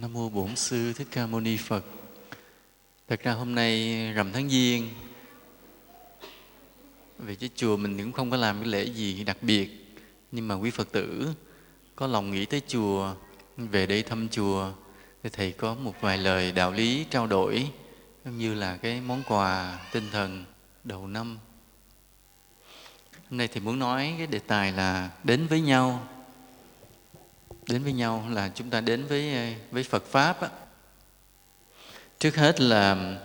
Nam mô Bổn sư Thích Ca Mâu Ni Phật. Thật ra hôm nay rằm tháng Giêng, về cái chùa mình cũng không có làm cái lễ gì đặc biệt, nhưng mà quý Phật tử có lòng nghĩ tới chùa, về đây thăm chùa, thì thầy có một vài lời đạo lý trao đổi giống như là cái món quà tinh thần đầu năm hôm nay thì muốn nói cái đề tài là đến với nhau đến với nhau là chúng ta đến với ờ, với Phật pháp á. trước hết là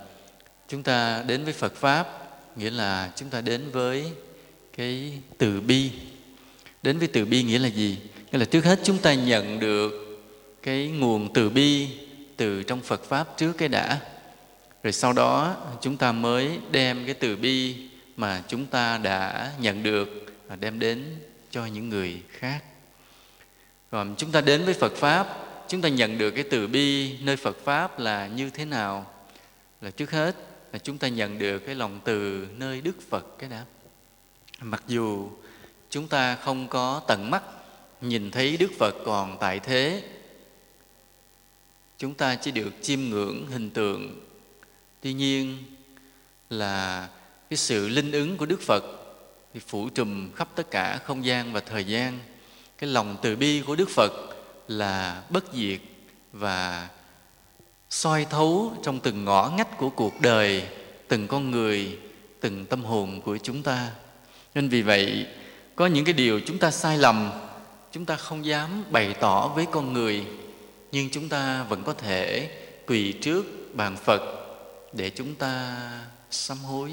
chúng ta đến với Phật pháp, nghĩa là chúng ta đến với cái từ bi. Đến với từ bi nghĩa là gì? Nghĩa là trước hết chúng ta nhận được cái nguồn từ bi từ trong Phật pháp trước cái đã. Rồi sau đó chúng ta mới đem cái từ bi mà chúng ta đã nhận được và đem đến cho những người khác còn chúng ta đến với Phật Pháp, chúng ta nhận được cái từ bi nơi Phật Pháp là như thế nào? Là trước hết là chúng ta nhận được cái lòng từ nơi Đức Phật cái đã. Mặc dù chúng ta không có tận mắt nhìn thấy Đức Phật còn tại thế, chúng ta chỉ được chiêm ngưỡng hình tượng. Tuy nhiên là cái sự linh ứng của Đức Phật thì phủ trùm khắp tất cả không gian và thời gian cái lòng từ bi của đức phật là bất diệt và soi thấu trong từng ngõ ngách của cuộc đời, từng con người, từng tâm hồn của chúng ta. Nên vì vậy, có những cái điều chúng ta sai lầm, chúng ta không dám bày tỏ với con người, nhưng chúng ta vẫn có thể quỳ trước bàn phật để chúng ta sám hối,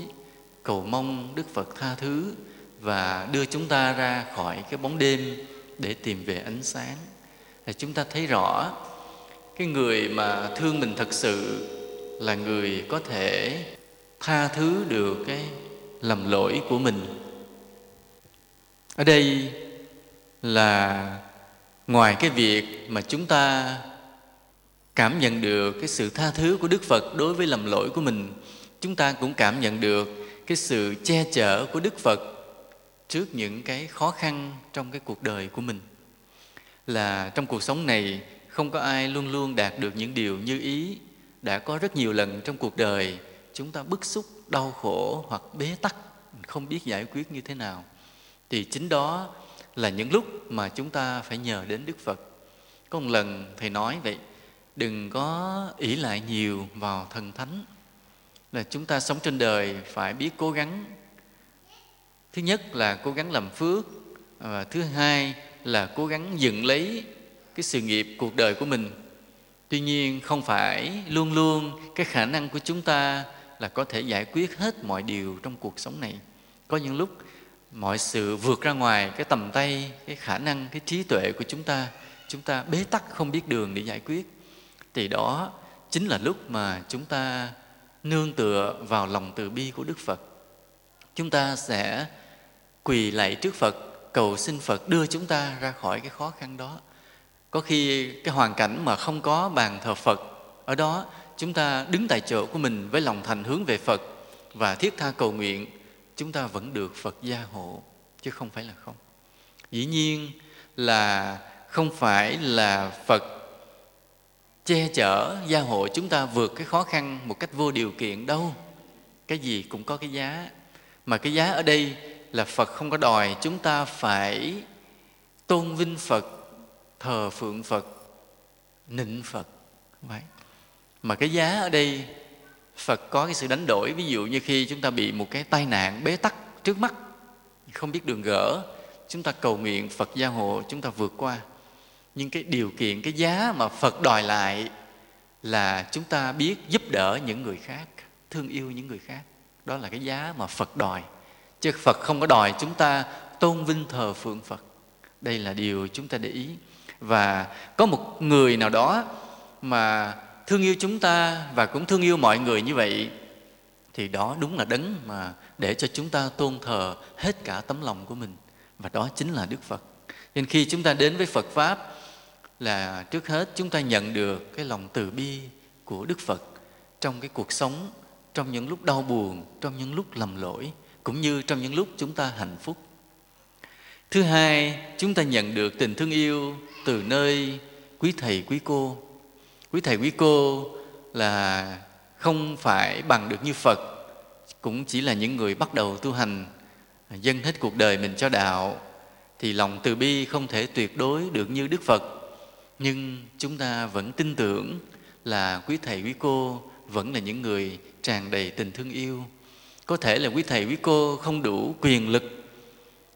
cầu mong đức phật tha thứ và đưa chúng ta ra khỏi cái bóng đêm để tìm về ánh sáng. Là chúng ta thấy rõ, cái người mà thương mình thật sự là người có thể tha thứ được cái lầm lỗi của mình. Ở đây là ngoài cái việc mà chúng ta cảm nhận được cái sự tha thứ của đức phật đối với lầm lỗi của mình, chúng ta cũng cảm nhận được cái sự che chở của đức phật trước những cái khó khăn trong cái cuộc đời của mình. Là trong cuộc sống này, không có ai luôn luôn đạt được những điều như ý đã có rất nhiều lần trong cuộc đời. Chúng ta bức xúc, đau khổ hoặc bế tắc không biết giải quyết như thế nào. Thì chính đó là những lúc mà chúng ta phải nhờ đến đức phật. Có một lần thầy nói vậy, đừng có ỷ lại nhiều vào thần thánh, là chúng ta sống trên đời phải biết cố gắng thứ nhất là cố gắng làm phước và thứ hai là cố gắng dựng lấy cái sự nghiệp cuộc đời của mình. Tuy nhiên không phải luôn luôn cái khả năng của chúng ta là có thể giải quyết hết mọi điều trong cuộc sống này. Có những lúc mọi sự vượt ra ngoài cái tầm tay, cái khả năng, cái trí tuệ của chúng ta chúng ta bế tắc không biết đường để giải quyết. Thì đó chính là lúc mà chúng ta nương tựa vào lòng từ bi của đức phật. Chúng ta sẽ quỳ lạy trước Phật, cầu xin Phật đưa chúng ta ra khỏi cái khó khăn đó. Có khi cái hoàn cảnh mà không có bàn thờ Phật, ở đó chúng ta đứng tại chỗ của mình với lòng thành hướng về Phật và thiết tha cầu nguyện, chúng ta vẫn được Phật gia hộ, chứ không phải là không. Dĩ nhiên là không phải là Phật che chở, gia hộ chúng ta vượt cái khó khăn một cách vô điều kiện đâu. Cái gì cũng có cái giá, mà cái giá ở đây là Phật không có đòi chúng ta phải tôn vinh Phật, thờ phượng Phật, nịnh Phật. Vậy. Mà cái giá ở đây Phật có cái sự đánh đổi Ví dụ như khi chúng ta bị một cái tai nạn bế tắc trước mắt Không biết đường gỡ Chúng ta cầu nguyện Phật gia hộ chúng ta vượt qua Nhưng cái điều kiện, cái giá mà Phật đòi lại Là chúng ta biết giúp đỡ những người khác Thương yêu những người khác Đó là cái giá mà Phật đòi chứ phật không có đòi chúng ta tôn vinh thờ phượng phật. Đây là điều chúng ta để ý. Và có một người nào đó mà thương yêu chúng ta và cũng thương yêu mọi người như vậy, thì đó đúng là đấng mà để cho chúng ta tôn thờ hết cả tấm lòng của mình. Và đó chính là đức phật. Nên khi chúng ta đến với phật pháp là trước hết chúng ta nhận được cái lòng từ bi của đức phật trong cái cuộc sống, trong những lúc đau buồn, trong những lúc lầm lỗi cũng như trong những lúc chúng ta hạnh phúc. Thứ hai, chúng ta nhận được tình thương yêu từ nơi quý thầy, quý cô. Quý thầy, quý cô là không phải bằng được như phật, cũng chỉ là những người bắt đầu tu hành, dâng hết cuộc đời mình cho đạo, thì lòng từ bi không thể tuyệt đối được như đức phật. Nhưng chúng ta vẫn tin tưởng là quý thầy, quý cô vẫn là những người tràn đầy tình thương yêu có thể là quý thầy, quý cô không đủ quyền lực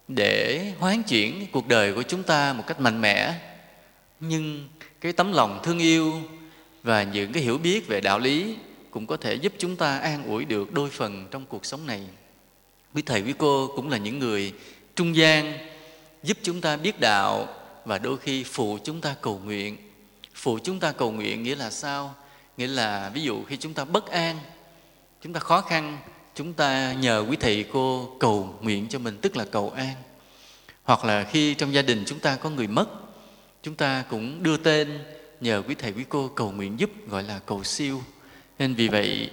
để hoán chuyển cuộc đời của chúng ta một cách mạnh mẽ. Nhưng cái tấm lòng thương yêu và những cái hiểu biết về đạo lý cũng có thể giúp chúng ta an ủi được đôi phần trong cuộc sống này. Quý thầy, quý cô cũng là những người trung gian giúp chúng ta biết đạo và đôi khi phụ chúng ta cầu nguyện. Phụ chúng ta cầu nguyện nghĩa là sao? Nghĩa là ví dụ khi chúng ta bất an, chúng ta khó khăn chúng ta nhờ quý thầy cô cầu nguyện cho mình, tức là cầu an hoặc là khi trong gia đình chúng ta có người mất, chúng ta cũng đưa tên nhờ quý thầy quý cô cầu nguyện giúp, gọi là cầu siêu nên vì vậy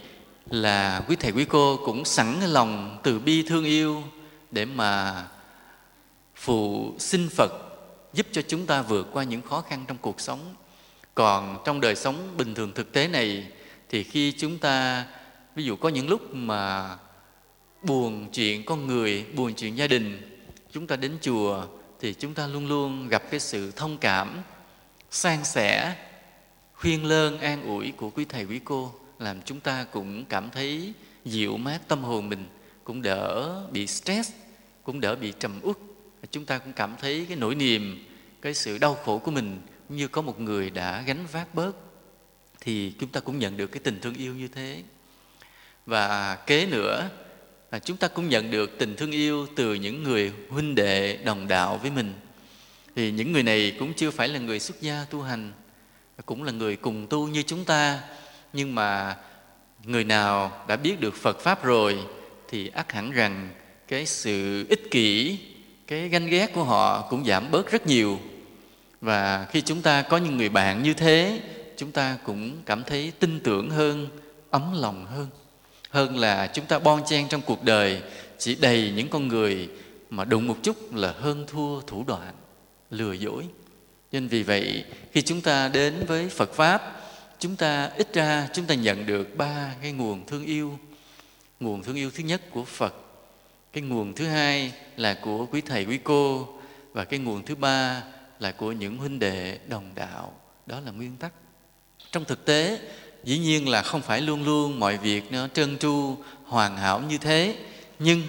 là quý thầy quý cô cũng sẵn lòng từ bi thương yêu để mà phụ xin Phật, giúp cho chúng ta vượt qua những khó khăn trong cuộc sống. Còn trong đời sống bình thường thực tế này, thì khi chúng ta ví dụ có những lúc mà buồn chuyện con người, buồn chuyện gia đình, chúng ta đến chùa thì chúng ta luôn luôn gặp cái sự thông cảm, san sẻ, khuyên lơn, an ủi của quý thầy quý cô làm chúng ta cũng cảm thấy dịu mát tâm hồn mình, cũng đỡ bị stress, cũng đỡ bị trầm uất. Chúng ta cũng cảm thấy cái nỗi niềm, cái sự đau khổ của mình như có một người đã gánh vác bớt thì chúng ta cũng nhận được cái tình thương yêu như thế. Và kế nữa là chúng ta cũng nhận được tình thương yêu từ những người huynh đệ đồng đạo với mình. Thì những người này cũng chưa phải là người xuất gia tu hành, cũng là người cùng tu như chúng ta, nhưng mà người nào đã biết được Phật pháp rồi thì ắt hẳn rằng cái sự ích kỷ, cái ganh ghét của họ cũng giảm bớt rất nhiều. Và khi chúng ta có những người bạn như thế, chúng ta cũng cảm thấy tin tưởng hơn, ấm lòng hơn hơn là chúng ta bon chen trong cuộc đời, chỉ đầy những con người mà đụng một chút là hơn thua thủ đoạn, lừa dối. Nên vì vậy, khi chúng ta đến với phật pháp, chúng ta ít ra chúng ta nhận được ba cái nguồn thương yêu. Nguồn thương yêu thứ nhất của phật, cái nguồn thứ hai là của quý thầy, quý cô, và cái nguồn thứ ba là của những huynh đệ đồng đạo. Đó là nguyên tắc. Trong thực tế dĩ nhiên là không phải luôn luôn mọi việc nó trơn tru, hoàn hảo như thế, nhưng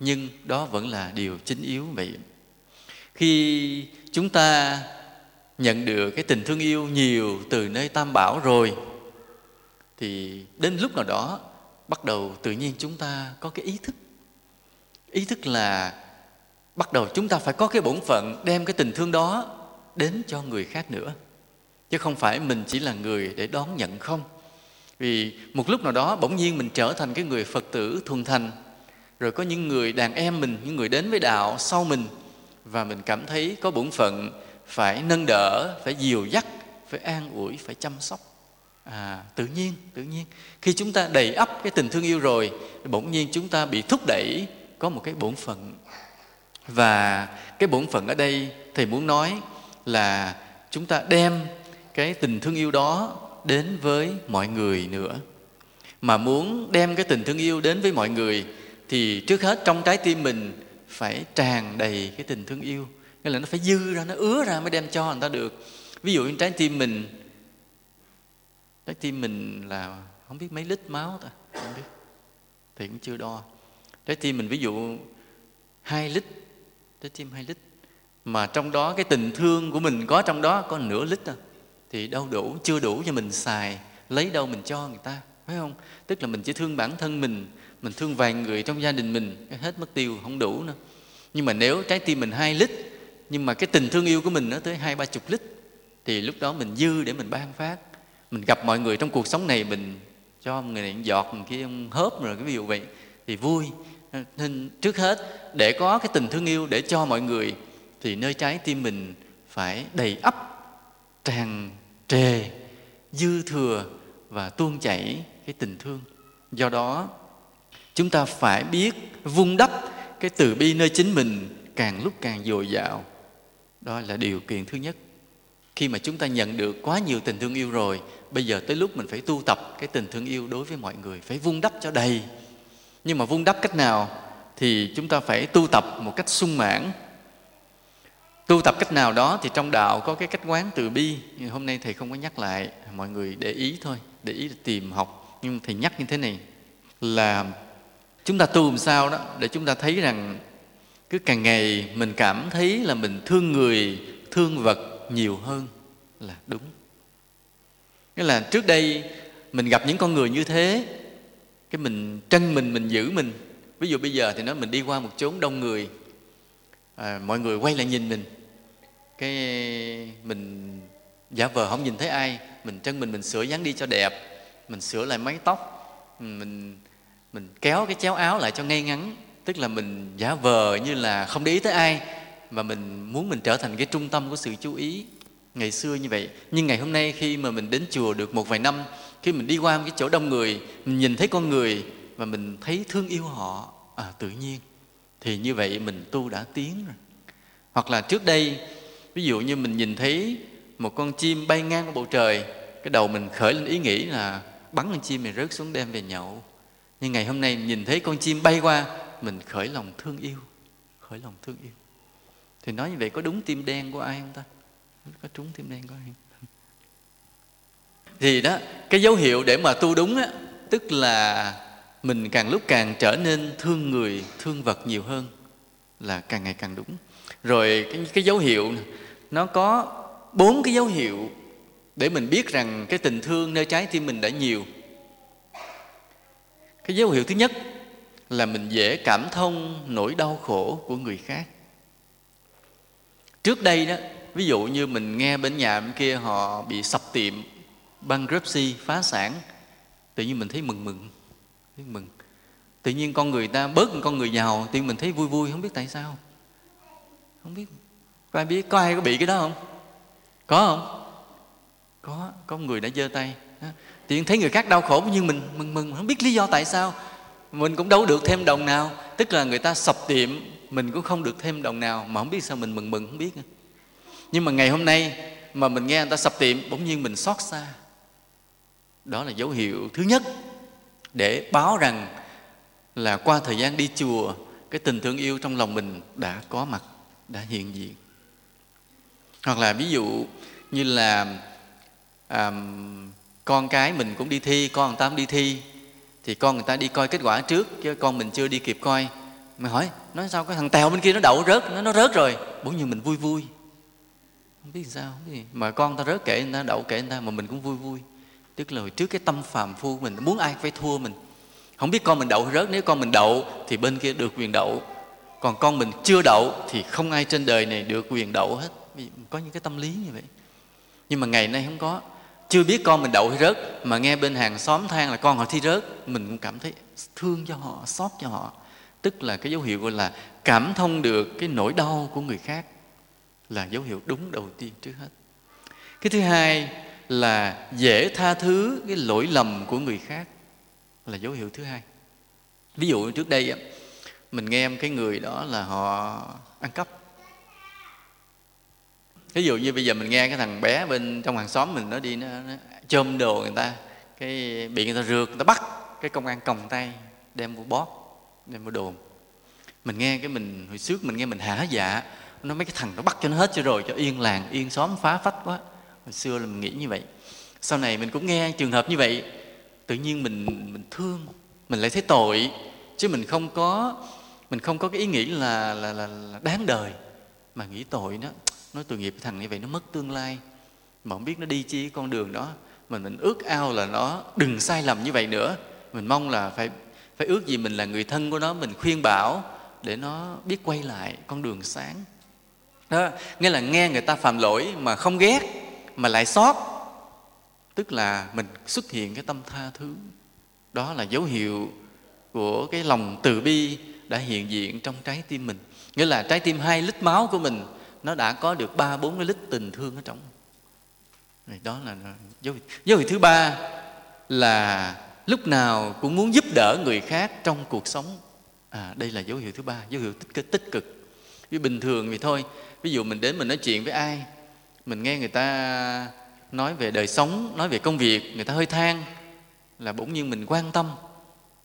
nhưng đó vẫn là điều chính yếu vậy. Khi chúng ta nhận được cái tình thương yêu nhiều từ nơi tam bảo rồi, thì đến lúc nào đó bắt đầu tự nhiên chúng ta có cái ý thức. Ý thức là bắt đầu chúng ta phải có cái bổn phận đem cái tình thương đó đến cho người khác nữa chứ không phải mình chỉ là người để đón nhận không? Vì một lúc nào đó bỗng nhiên mình trở thành cái người phật tử thuần thành. Rồi có những người đàn em mình, những người đến với đạo sau mình. Và mình cảm thấy có bổn phận phải nâng đỡ, phải dìu dắt, phải an ủi, phải chăm sóc. À tự nhiên tự nhiên. Khi chúng ta đầy ắp cái tình thương yêu rồi, bỗng nhiên chúng ta bị thúc đẩy có một cái bổn phận. Và cái bổn phận ở đây, thầy muốn nói là chúng ta đem cái tình thương yêu đó đến với mọi người nữa. Mà muốn đem cái tình thương yêu đến với mọi người thì trước hết trong trái tim mình phải tràn đầy cái tình thương yêu. Nghĩa là nó phải dư ra, nó ứa ra mới đem cho người ta được. Ví dụ như trái tim mình, trái tim mình là không biết mấy lít máu ta, không biết, thì cũng chưa đo. Trái tim mình ví dụ hai lít, trái tim hai lít, mà trong đó cái tình thương của mình có trong đó có nửa lít thôi thì đâu đủ, chưa đủ cho mình xài, lấy đâu mình cho người ta, phải không? Tức là mình chỉ thương bản thân mình mình thương vài người trong gia đình mình hết mất tiêu, không đủ nữa. Nhưng mà nếu trái tim mình hai lít, nhưng mà cái tình thương yêu của mình nó tới hai ba chục lít, thì lúc đó mình dư để mình ban phát. Mình gặp mọi người trong cuộc sống này, mình cho người này giọt, người kia hớp rồi, cái ví dụ vậy, thì vui. Nên trước hết, để có cái tình thương yêu để cho mọi người, thì nơi trái tim mình phải đầy ắp tràn trề, dư thừa và tuôn chảy cái tình thương. Do đó, chúng ta phải biết vun đắp cái từ bi nơi chính mình càng lúc càng dồi dào. Đó là điều kiện thứ nhất. Khi mà chúng ta nhận được quá nhiều tình thương yêu rồi, bây giờ tới lúc mình phải tu tập cái tình thương yêu đối với mọi người, phải vun đắp cho đầy. Nhưng mà vun đắp cách nào thì chúng ta phải tu tập một cách sung mãn tu tập cách nào đó thì trong đạo có cái cách quán từ bi. Nhưng hôm nay thầy không có nhắc lại mọi người để ý thôi để ý tìm học. Nhưng thầy nhắc như thế này là chúng ta tu làm sao đó để chúng ta thấy rằng cứ càng ngày mình cảm thấy là mình thương người thương vật nhiều hơn là đúng. Nghĩa là trước đây mình gặp những con người như thế cái mình trân mình mình giữ mình. Ví dụ bây giờ thì nói mình đi qua một chốn đông người à, mọi người quay lại nhìn mình cái mình giả vờ không nhìn thấy ai mình chân mình mình sửa dáng đi cho đẹp mình sửa lại mái tóc mình mình kéo cái chéo áo lại cho ngay ngắn. Tức là mình giả vờ như là không để ý tới ai mà mình muốn mình trở thành cái trung tâm của sự chú ý. Ngày xưa như vậy. Nhưng ngày hôm nay khi mà mình đến chùa được một vài năm khi mình đi qua cái chỗ đông người mình nhìn thấy con người và mình thấy thương yêu họ à, tự nhiên thì như vậy mình tu đã tiến rồi. Hoặc là trước đây ví dụ như mình nhìn thấy một con chim bay ngang qua bầu trời cái đầu mình khởi lên ý nghĩ là bắn con chim này rớt xuống đem về nhậu. Nhưng ngày hôm nay nhìn thấy con chim bay qua mình khởi lòng thương yêu khởi lòng thương yêu. Thì nói như vậy có đúng tim đen của ai không ta? Có trúng tim đen của ai thì đó cái dấu hiệu để mà tu đúng á tức là mình càng lúc càng trở nên thương người thương vật nhiều hơn là càng ngày càng đúng. Rồi cái, cái dấu hiệu nó có bốn cái dấu hiệu để mình biết rằng cái tình thương nơi trái tim mình đã nhiều. Cái dấu hiệu thứ nhất là mình dễ cảm thông nỗi đau khổ của người khác. Trước đây đó, ví dụ như mình nghe bên nhà bên kia họ bị sập tiệm bankruptcy phá sản, tự nhiên mình thấy mừng mừng, thấy mừng. Tự nhiên con người ta bớt con người giàu, tự nhiên mình thấy vui vui, không biết tại sao. Không biết có ai biết, có ai có bị cái đó không? Có không? Có có người đã giơ tay. Tự nhiên thấy người khác đau khổ nhưng mình mừng mừng không biết lý do tại sao. Mình cũng đâu được thêm đồng nào. Tức là người ta sập tiệm, mình cũng không được thêm đồng nào. Mà không biết sao mình mừng mừng, không biết nhưng mà ngày hôm nay mà mình nghe người ta sập tiệm, bỗng nhiên mình xót xa. Đó là dấu hiệu thứ nhất để báo rằng là qua thời gian đi chùa, cái tình thương yêu trong lòng mình đã có mặt, đã hiện diện hoặc là ví dụ như là à, con cái mình cũng đi thi con người ta cũng đi thi thì con người ta đi coi kết quả trước chứ con mình chưa đi kịp coi. Mày hỏi nói sao cái thằng tèo bên kia nó đậu rớt nó nó rớt rồi? Bỗng nhiên mình vui vui. Không biết sao không biết. Gì. mà con ta rớt kệ người ta đậu kệ người ta mà mình cũng vui vui. Tức là hồi trước cái tâm phàm phu mình muốn ai phải thua mình? Không biết con mình đậu hay rớt nếu con mình đậu thì bên kia được quyền đậu. Còn con mình chưa đậu thì không ai trên đời này được quyền đậu hết vì có những cái tâm lý như vậy. Nhưng mà ngày nay không có. Chưa biết con mình đậu hay rớt, mà nghe bên hàng xóm than là con họ thi rớt, mình cũng cảm thấy thương cho họ, xót cho họ. Tức là cái dấu hiệu gọi là cảm thông được cái nỗi đau của người khác là dấu hiệu đúng đầu tiên trước hết. Cái thứ hai là dễ tha thứ cái lỗi lầm của người khác là dấu hiệu thứ hai. Ví dụ trước đây mình nghe em cái người đó là họ ăn cắp ví dụ như bây giờ mình nghe cái thằng bé bên trong hàng xóm mình nó đi nó, nó chôm đồ người ta cái bị người ta rượt người ta bắt cái công an còng tay đem vô bóp đem vô đồn. Mình nghe cái mình hồi trước mình nghe mình hả dạ nó mấy cái thằng nó bắt cho nó hết cho rồi cho yên làng yên xóm phá phách quá. Hồi xưa là mình nghĩ như vậy. Sau này mình cũng nghe trường hợp như vậy tự nhiên mình mình thương mình lại thấy tội chứ mình không có mình không có cái ý nghĩ là là, là, là đáng đời. Mà nghĩ tội nó nói tội nghiệp thằng như vậy nó mất tương lai. Mà không biết nó đi chi con đường đó. Mình mình ước ao là nó đừng sai lầm như vậy nữa. Mình mong là phải phải ước gì mình là người thân của nó, mình khuyên bảo để nó biết quay lại con đường sáng. Đó, nghĩa là nghe người ta phạm lỗi mà không ghét, mà lại xót. Tức là mình xuất hiện cái tâm tha thứ. Đó là dấu hiệu của cái lòng từ bi đã hiện diện trong trái tim mình. Nghĩa là trái tim hai lít máu của mình nó đã có được ba bốn cái lít tình thương ở trong. Đó là dấu hiệu, dấu hiệu thứ ba là lúc nào cũng muốn giúp đỡ người khác trong cuộc sống. À, đây là dấu hiệu thứ ba dấu hiệu tích cực tích cực. Vì bình thường thì thôi. Ví dụ mình đến mình nói chuyện với ai mình nghe người ta nói về đời sống nói về công việc người ta hơi than là bỗng nhiên mình quan tâm.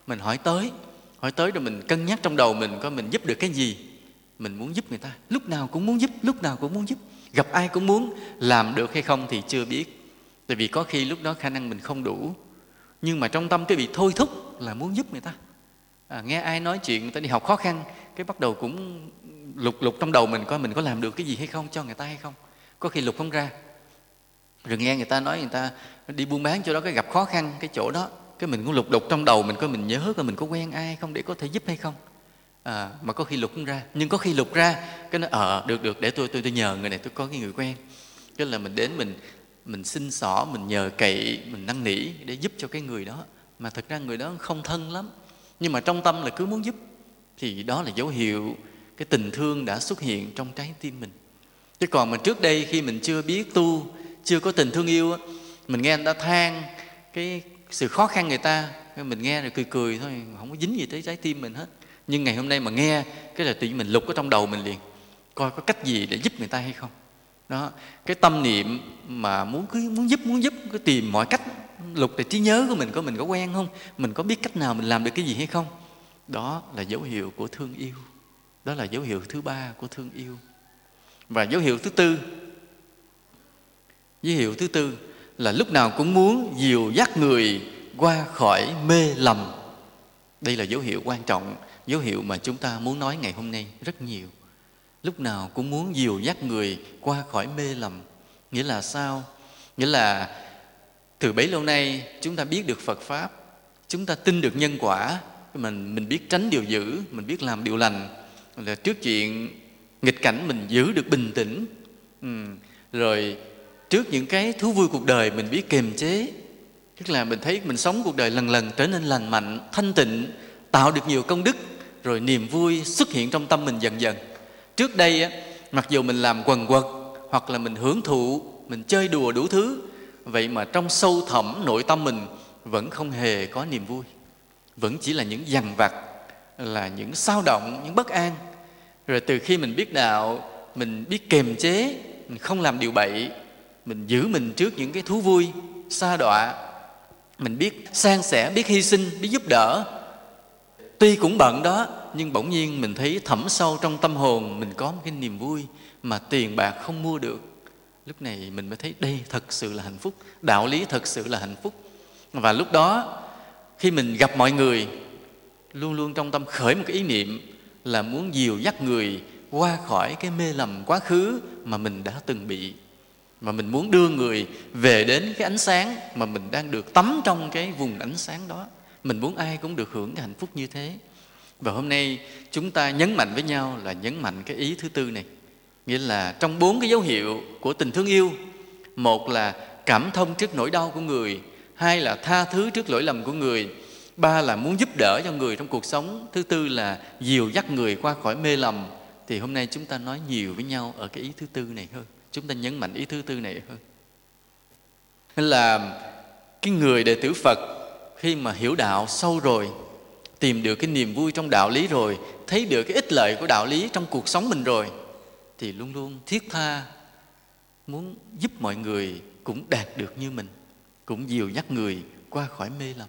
Mình hỏi tới hỏi tới rồi mình cân nhắc trong đầu mình có mình giúp được cái gì mình muốn giúp người ta. Lúc nào cũng muốn giúp lúc nào cũng muốn giúp. Gặp ai cũng muốn làm được hay không thì chưa biết. Tại vì có khi lúc đó khả năng mình không đủ. Nhưng mà trong tâm cái bị thôi thúc là muốn giúp người ta. À, nghe ai nói chuyện người ta đi học khó khăn cái bắt đầu cũng lục lục trong đầu mình coi mình có làm được cái gì hay không cho người ta hay không. Có khi lục không ra. Rồi nghe người ta nói người ta đi buôn bán chỗ đó cái gặp khó khăn cái chỗ đó cái mình cũng lục đục trong đầu mình coi mình nhớ coi mình có quen ai không để có thể giúp hay không à, mà có khi lục không ra. Nhưng có khi lục ra cái nó ờ à, được được để tôi tôi tôi nhờ người này tôi có cái người quen. Cái là mình đến mình mình xin xỏ mình nhờ cậy mình năn nỉ để giúp cho cái người đó. Mà thật ra người đó không thân lắm. Nhưng mà trong tâm là cứ muốn giúp thì đó là dấu hiệu cái tình thương đã xuất hiện trong trái tim mình. Chứ còn mà trước đây khi mình chưa biết tu chưa có tình thương yêu mình nghe anh ta than cái sự khó khăn người ta mình nghe rồi cười cười thôi không có dính gì tới trái tim mình hết nhưng ngày hôm nay mà nghe cái là tự nhiên mình lục ở trong đầu mình liền, coi có cách gì để giúp người ta hay không? Đó, cái tâm niệm mà muốn cứ, muốn giúp muốn giúp, cứ tìm mọi cách lục để trí nhớ của mình có mình có quen không? Mình có biết cách nào mình làm được cái gì hay không? Đó là dấu hiệu của thương yêu. Đó là dấu hiệu thứ ba của thương yêu. Và dấu hiệu thứ tư, dấu hiệu thứ tư là lúc nào cũng muốn dìu dắt người qua khỏi mê lầm. Đây là dấu hiệu quan trọng dấu hiệu mà chúng ta muốn nói ngày hôm nay rất nhiều. Lúc nào cũng muốn dìu dắt người qua khỏi mê lầm. Nghĩa là sao? Nghĩa là từ bấy lâu nay chúng ta biết được phật pháp, chúng ta tin được nhân quả, mình mình biết tránh điều dữ, mình biết làm điều lành. Là trước chuyện nghịch cảnh mình giữ được bình tĩnh. Ừ. rồi trước những cái thú vui cuộc đời mình biết kiềm chế, tức là mình thấy mình sống cuộc đời lần lần trở nên lành mạnh, thanh tịnh, tạo được nhiều công đức rồi niềm vui xuất hiện trong tâm mình dần dần. Trước đây mặc dù mình làm quần quật hoặc là mình hưởng thụ, mình chơi đùa đủ thứ, vậy mà trong sâu thẳm nội tâm mình vẫn không hề có niềm vui. Vẫn chỉ là những dằn vặt, là những sao động, những bất an. Rồi từ khi mình biết đạo, mình biết kềm chế, mình không làm điều bậy, mình giữ mình trước những cái thú vui xa đọa, mình biết san sẻ, biết hy sinh, biết giúp đỡ tuy cũng bận đó, nhưng bỗng nhiên mình thấy thẳm sâu trong tâm hồn mình có một cái niềm vui mà tiền bạc không mua được. Lúc này mình mới thấy đây thật sự là hạnh phúc, đạo lý thật sự là hạnh phúc. Và lúc đó, khi mình gặp mọi người, luôn luôn trong tâm khởi một cái ý niệm là muốn dìu dắt người qua khỏi cái mê lầm quá khứ mà mình đã từng bị. Mà mình muốn đưa người về đến cái ánh sáng mà mình đang được tắm trong cái vùng ánh sáng đó mình muốn ai cũng được hưởng cái hạnh phúc như thế. Và hôm nay chúng ta nhấn mạnh với nhau là nhấn mạnh cái ý thứ tư này. Nghĩa là trong bốn cái dấu hiệu của tình thương yêu, một là cảm thông trước nỗi đau của người, hai là tha thứ trước lỗi lầm của người, ba là muốn giúp đỡ cho người trong cuộc sống, thứ tư là dìu dắt người qua khỏi mê lầm. Thì hôm nay chúng ta nói nhiều với nhau ở cái ý thứ tư này hơn. Chúng ta nhấn mạnh ý thứ tư này hơn. Nên là cái người đệ tử phật khi mà hiểu đạo sâu rồi, tìm được cái niềm vui trong đạo lý rồi, thấy được cái ích lợi của đạo lý trong cuộc sống mình rồi, thì luôn luôn thiết tha muốn giúp mọi người cũng đạt được như mình, cũng dìu dắt người qua khỏi mê lầm.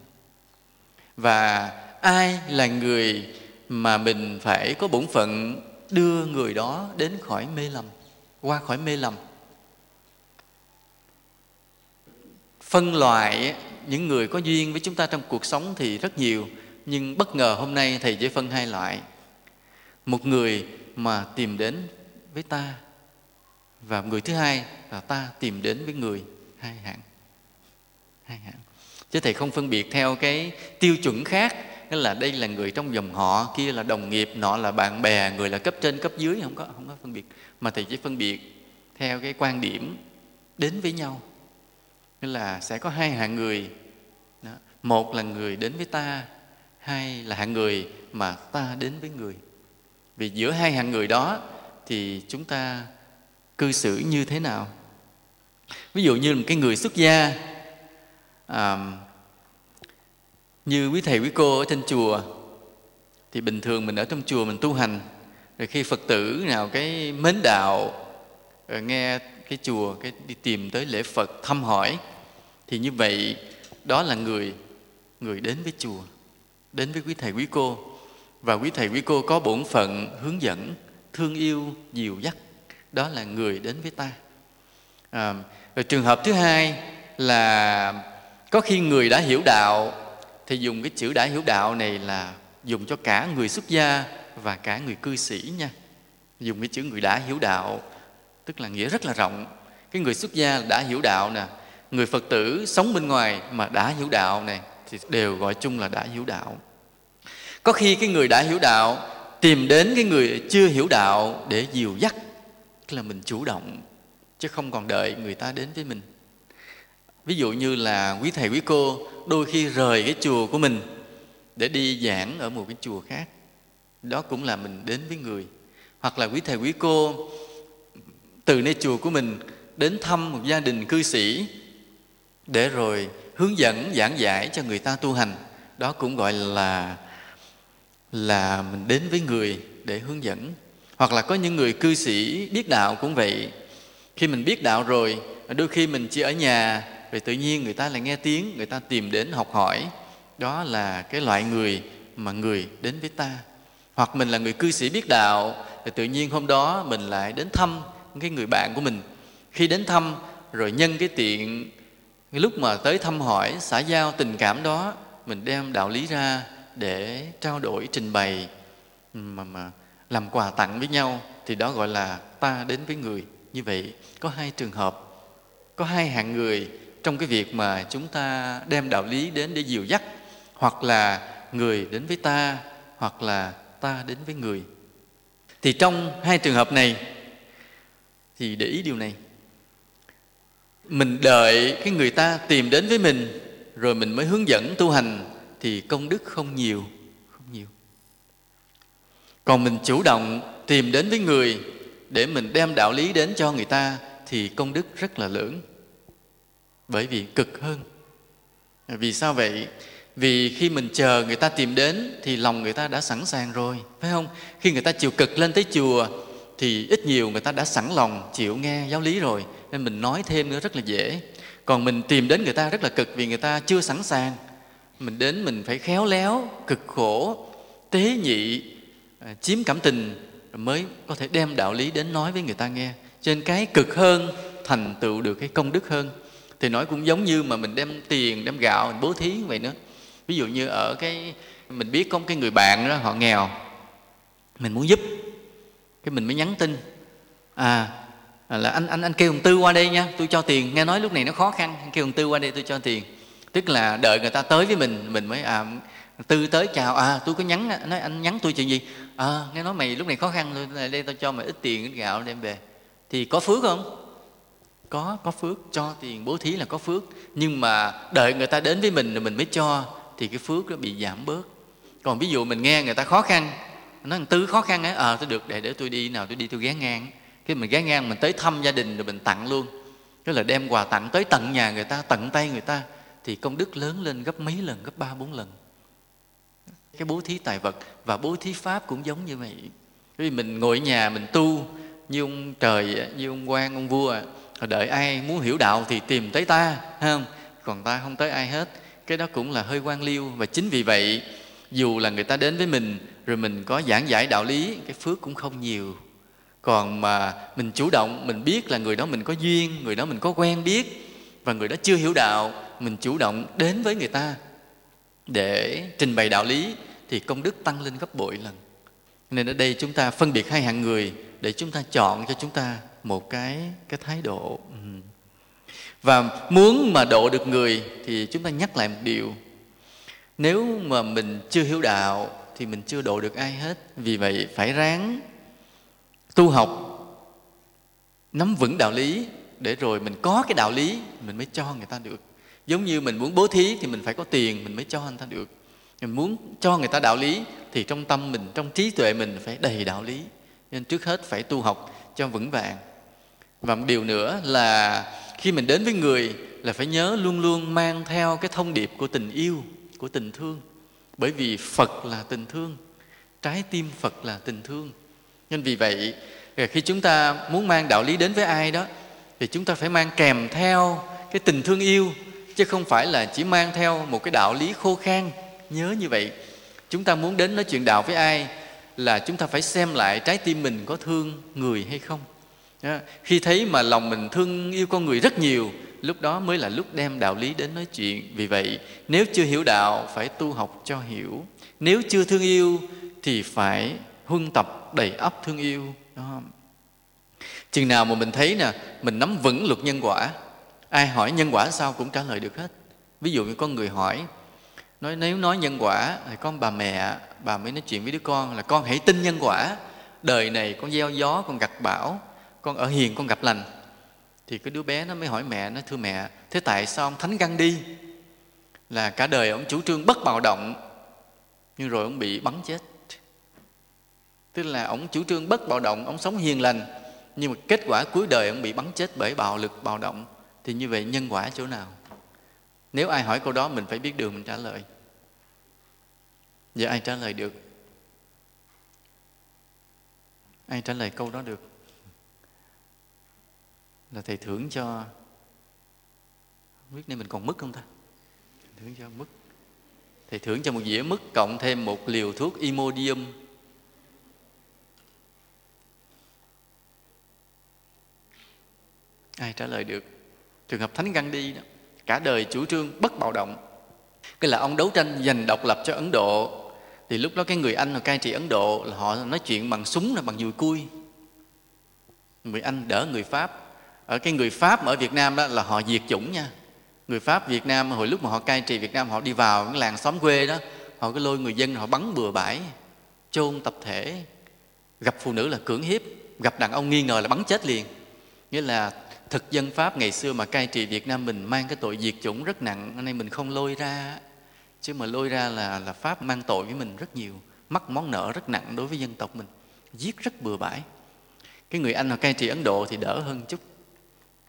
Và ai là người mà mình phải có bổn phận đưa người đó đến khỏi mê lầm, qua khỏi mê lầm? Phân loại những người có duyên với chúng ta trong cuộc sống thì rất nhiều, nhưng bất ngờ hôm nay thầy chỉ phân hai loại. Một người mà tìm đến với ta, và người thứ hai là ta tìm đến với người hai hạng. Hai hạng. Chứ thầy không phân biệt theo cái tiêu chuẩn khác nghĩa là đây là người trong dòng họ, kia là đồng nghiệp, nọ là bạn bè, người là cấp trên, cấp dưới, không có không có phân biệt. Mà thầy chỉ phân biệt theo cái quan điểm đến với nhau nghĩa là sẽ có hai hạng người đó. một là người đến với ta hai là hạng người mà ta đến với người vì giữa hai hạng người đó thì chúng ta cư xử như thế nào ví dụ như một cái người xuất gia à, như quý thầy quý cô ở trên chùa thì bình thường mình ở trong chùa mình tu hành rồi khi phật tử nào cái mến đạo rồi nghe cái cái chùa cái đi tìm tới lễ phật thăm hỏi thì như vậy đó là người người đến với chùa đến với quý thầy quý cô. Và quý thầy quý cô có bổn phận hướng dẫn thương yêu dìu dắt đó là người đến với ta. À, rồi trường hợp thứ hai là có khi người đã hiểu đạo thì dùng cái chữ đã hiểu đạo này là dùng cho cả người xuất gia và cả người cư sĩ nha. Dùng cái chữ người đã hiểu đạo tức là nghĩa rất là rộng. Cái người xuất gia đã hiểu đạo nè người phật tử sống bên ngoài mà đã hiểu đạo này thì đều gọi chung là đã hiểu đạo. Có khi cái người đã hiểu đạo tìm đến cái người chưa hiểu đạo để dìu dắt, tức là mình chủ động, chứ không còn đợi người ta đến với mình. Ví dụ như là quý thầy quý cô đôi khi rời cái chùa của mình để đi giảng ở một cái chùa khác. Đó cũng là mình đến với người. Hoặc là quý thầy quý cô từ nơi chùa của mình đến thăm một gia đình cư sĩ để rồi hướng dẫn, giảng giải cho người ta tu hành. Đó cũng gọi là là mình đến với người để hướng dẫn. Hoặc là có những người cư sĩ biết đạo cũng vậy. Khi mình biết đạo rồi, đôi khi mình chỉ ở nhà, rồi tự nhiên người ta lại nghe tiếng, người ta tìm đến học hỏi. Đó là cái loại người mà người đến với ta. Hoặc mình là người cư sĩ biết đạo thì tự nhiên hôm đó mình lại đến thăm cái người bạn của mình. Khi đến thăm, rồi nhân cái tiện lúc mà tới thăm hỏi xã giao tình cảm đó mình đem đạo lý ra để trao đổi trình bày mà, mà làm quà tặng với nhau thì đó gọi là ta đến với người. Như vậy có hai trường hợp. Có hai hạng người trong cái việc mà chúng ta đem đạo lý đến để dìu dắt hoặc là người đến với ta hoặc là ta đến với người. Thì trong hai trường hợp này thì để ý điều này mình đợi cái người ta tìm đến với mình, rồi mình mới hướng dẫn tu hành, thì công đức không nhiều không nhiều. Còn mình chủ động tìm đến với người để mình đem đạo lý đến cho người ta, thì công đức rất là lớn. Bởi vì cực hơn. Vì sao vậy? Vì khi mình chờ người ta tìm đến, thì lòng người ta đã sẵn sàng rồi, phải không? Khi người ta chịu cực lên tới chùa, thì ít nhiều người ta đã sẵn lòng chịu nghe giáo lý rồi nên mình nói thêm nữa rất là dễ. Còn mình tìm đến người ta rất là cực vì người ta chưa sẵn sàng. Mình đến mình phải khéo léo, cực khổ, tế nhị à, chiếm cảm tình mới có thể đem đạo lý đến nói với người ta nghe. Trên cái cực hơn thành tựu được, cái công đức hơn. Thì nói cũng giống như mà mình đem tiền, đem gạo, mình bố thí vậy nữa. Ví dụ như ở cái, mình biết có một cái người bạn đó, họ nghèo. Mình muốn giúp. Cái mình mới nhắn tin. À À, là anh anh anh kêu thằng tư qua đây nha tôi cho tiền. Nghe nói lúc này nó khó khăn anh kêu thằng tư qua đây tôi cho tiền. Tức là đợi người ta tới với mình mình mới à tư tới chào à tôi có nhắn nói anh nhắn tôi chuyện gì? À nghe nói mày lúc này khó khăn tôi đây tao cho mày ít tiền ít gạo đem về. Thì có phước không? Có có phước cho tiền bố thí là có phước. Nhưng mà đợi người ta đến với mình rồi mình mới cho thì cái phước nó bị giảm bớt. Còn ví dụ mình nghe người ta khó khăn nói thằng tư khó khăn ấy ờ à, tôi được để để tôi đi nào tôi đi tôi ghé ngang khi mình ghé ngang mình tới thăm gia đình rồi mình tặng luôn. Tức là đem quà tặng tới tận nhà người ta, tận tay người ta. Thì công đức lớn lên gấp mấy lần, gấp ba, bốn lần. Cái bố thí tài vật và bố thí pháp cũng giống như vậy. Vì mình ngồi ở nhà, mình tu, như ông trời, như ông quan, ông vua rồi đợi ai muốn hiểu đạo thì tìm tới ta không? Còn ta không tới ai hết. Cái đó cũng là hơi quan liêu. Và chính vì vậy, dù là người ta đến với mình, rồi mình có giảng giải đạo lý, cái phước cũng không nhiều còn mà mình chủ động, mình biết là người đó mình có duyên, người đó mình có quen biết, và người đó chưa hiểu đạo, mình chủ động đến với người ta. Để trình bày đạo lý thì công đức tăng lên gấp bội lần. Nên ở đây chúng ta phân biệt hai hạng người để chúng ta chọn cho chúng ta một cái cái thái độ. Và muốn mà độ được người thì chúng ta nhắc lại một điều. Nếu mà mình chưa hiểu đạo thì mình chưa độ được ai hết. Vì vậy phải ráng tu học, nắm vững đạo lý, để rồi mình có cái đạo lý, mình mới cho người ta được. Giống như mình muốn bố thí thì mình phải có tiền, mình mới cho người ta được. Mình muốn cho người ta đạo lý thì trong tâm mình, trong trí tuệ mình phải đầy đạo lý. Nên trước hết phải tu học cho vững vàng. Và một điều nữa là khi mình đến với người là phải nhớ luôn luôn mang theo cái thông điệp của tình yêu, của tình thương. Bởi vì phật là tình thương, trái tim phật là tình thương nên vì vậy ờ, khi chúng ta muốn mang đạo lý đến với ai đó, thì chúng ta phải mang kèm theo cái tình thương yêu, chứ không phải là chỉ mang theo một cái đạo lý khô khan. Nhớ như vậy, chúng ta muốn đến nói chuyện đạo với ai là chúng ta phải xem lại trái tim mình có thương người hay không. Khi thấy mà lòng mình thương yêu con người rất nhiều, lúc đó mới là lúc đem đạo lý đến nói chuyện. Vì vậy, nếu chưa hiểu đạo, phải tu học cho hiểu. Nếu chưa thương yêu, thì phải huân tập đầy ắp thương yêu. Đó. chừng nào mà mình thấy nè, mình nắm vững luật nhân quả, ai hỏi nhân quả sao cũng trả lời được hết. Ví dụ như con người hỏi, nói, nếu nói nhân quả thì con bà mẹ, bà mới nói chuyện với đứa con là con hãy tin nhân quả. Đời này con gieo gió, con gặt bão, con ở hiền, con gặp lành. Thì cái đứa bé nó mới hỏi mẹ, nó, thưa mẹ, thế tại sao ông thánh găng đi? Là cả đời ông chủ trương bất bạo động, nhưng rồi ông bị bắn chết tức là ông chủ trương bất bạo động, ông sống hiền lành. Nhưng mà kết quả cuối đời ông bị bắn chết bởi bạo lực, bạo động. Thì như vậy nhân quả chỗ nào? Nếu ai hỏi câu đó, mình phải biết đường mình trả lời. Giờ ai trả lời được? Ai trả lời câu đó được? Là thầy thưởng cho, không biết nên mình còn mất không ta? Thưởng cho mất. thầy thưởng cho một dĩa mất cộng thêm một liều thuốc imodium. Ai trả lời được? Trường hợp thánh gandhi đó. Cả đời chủ trương bất bạo động. Cái là ông đấu tranh giành độc lập cho ấn độ. Thì lúc đó cái người anh mà cai trị ấn độ là họ nói chuyện bằng súng là bằng dùi cui. Người anh đỡ người pháp. Ở cái người pháp ở việt nam đó là họ diệt chủng nha. Người pháp việt nam hồi lúc mà họ cai trị việt nam, họ đi vào cái làng xóm quê đó, họ cứ lôi người dân, họ bắn bừa bãi, chôn tập thể. Gặp phụ nữ là cưỡng hiếp, gặp đàn ông nghi ngờ là bắn chết liền. Nghĩa là thực dân pháp ngày xưa mà cai trị việt nam mình mang cái tội diệt chủng rất nặng nay mình không lôi ra chứ mà lôi ra là là pháp mang tội với mình rất nhiều, mắc món nợ rất nặng đối với dân tộc mình, giết rất bừa bãi. Cái người anh mà cai trị ấn độ thì đỡ hơn chút,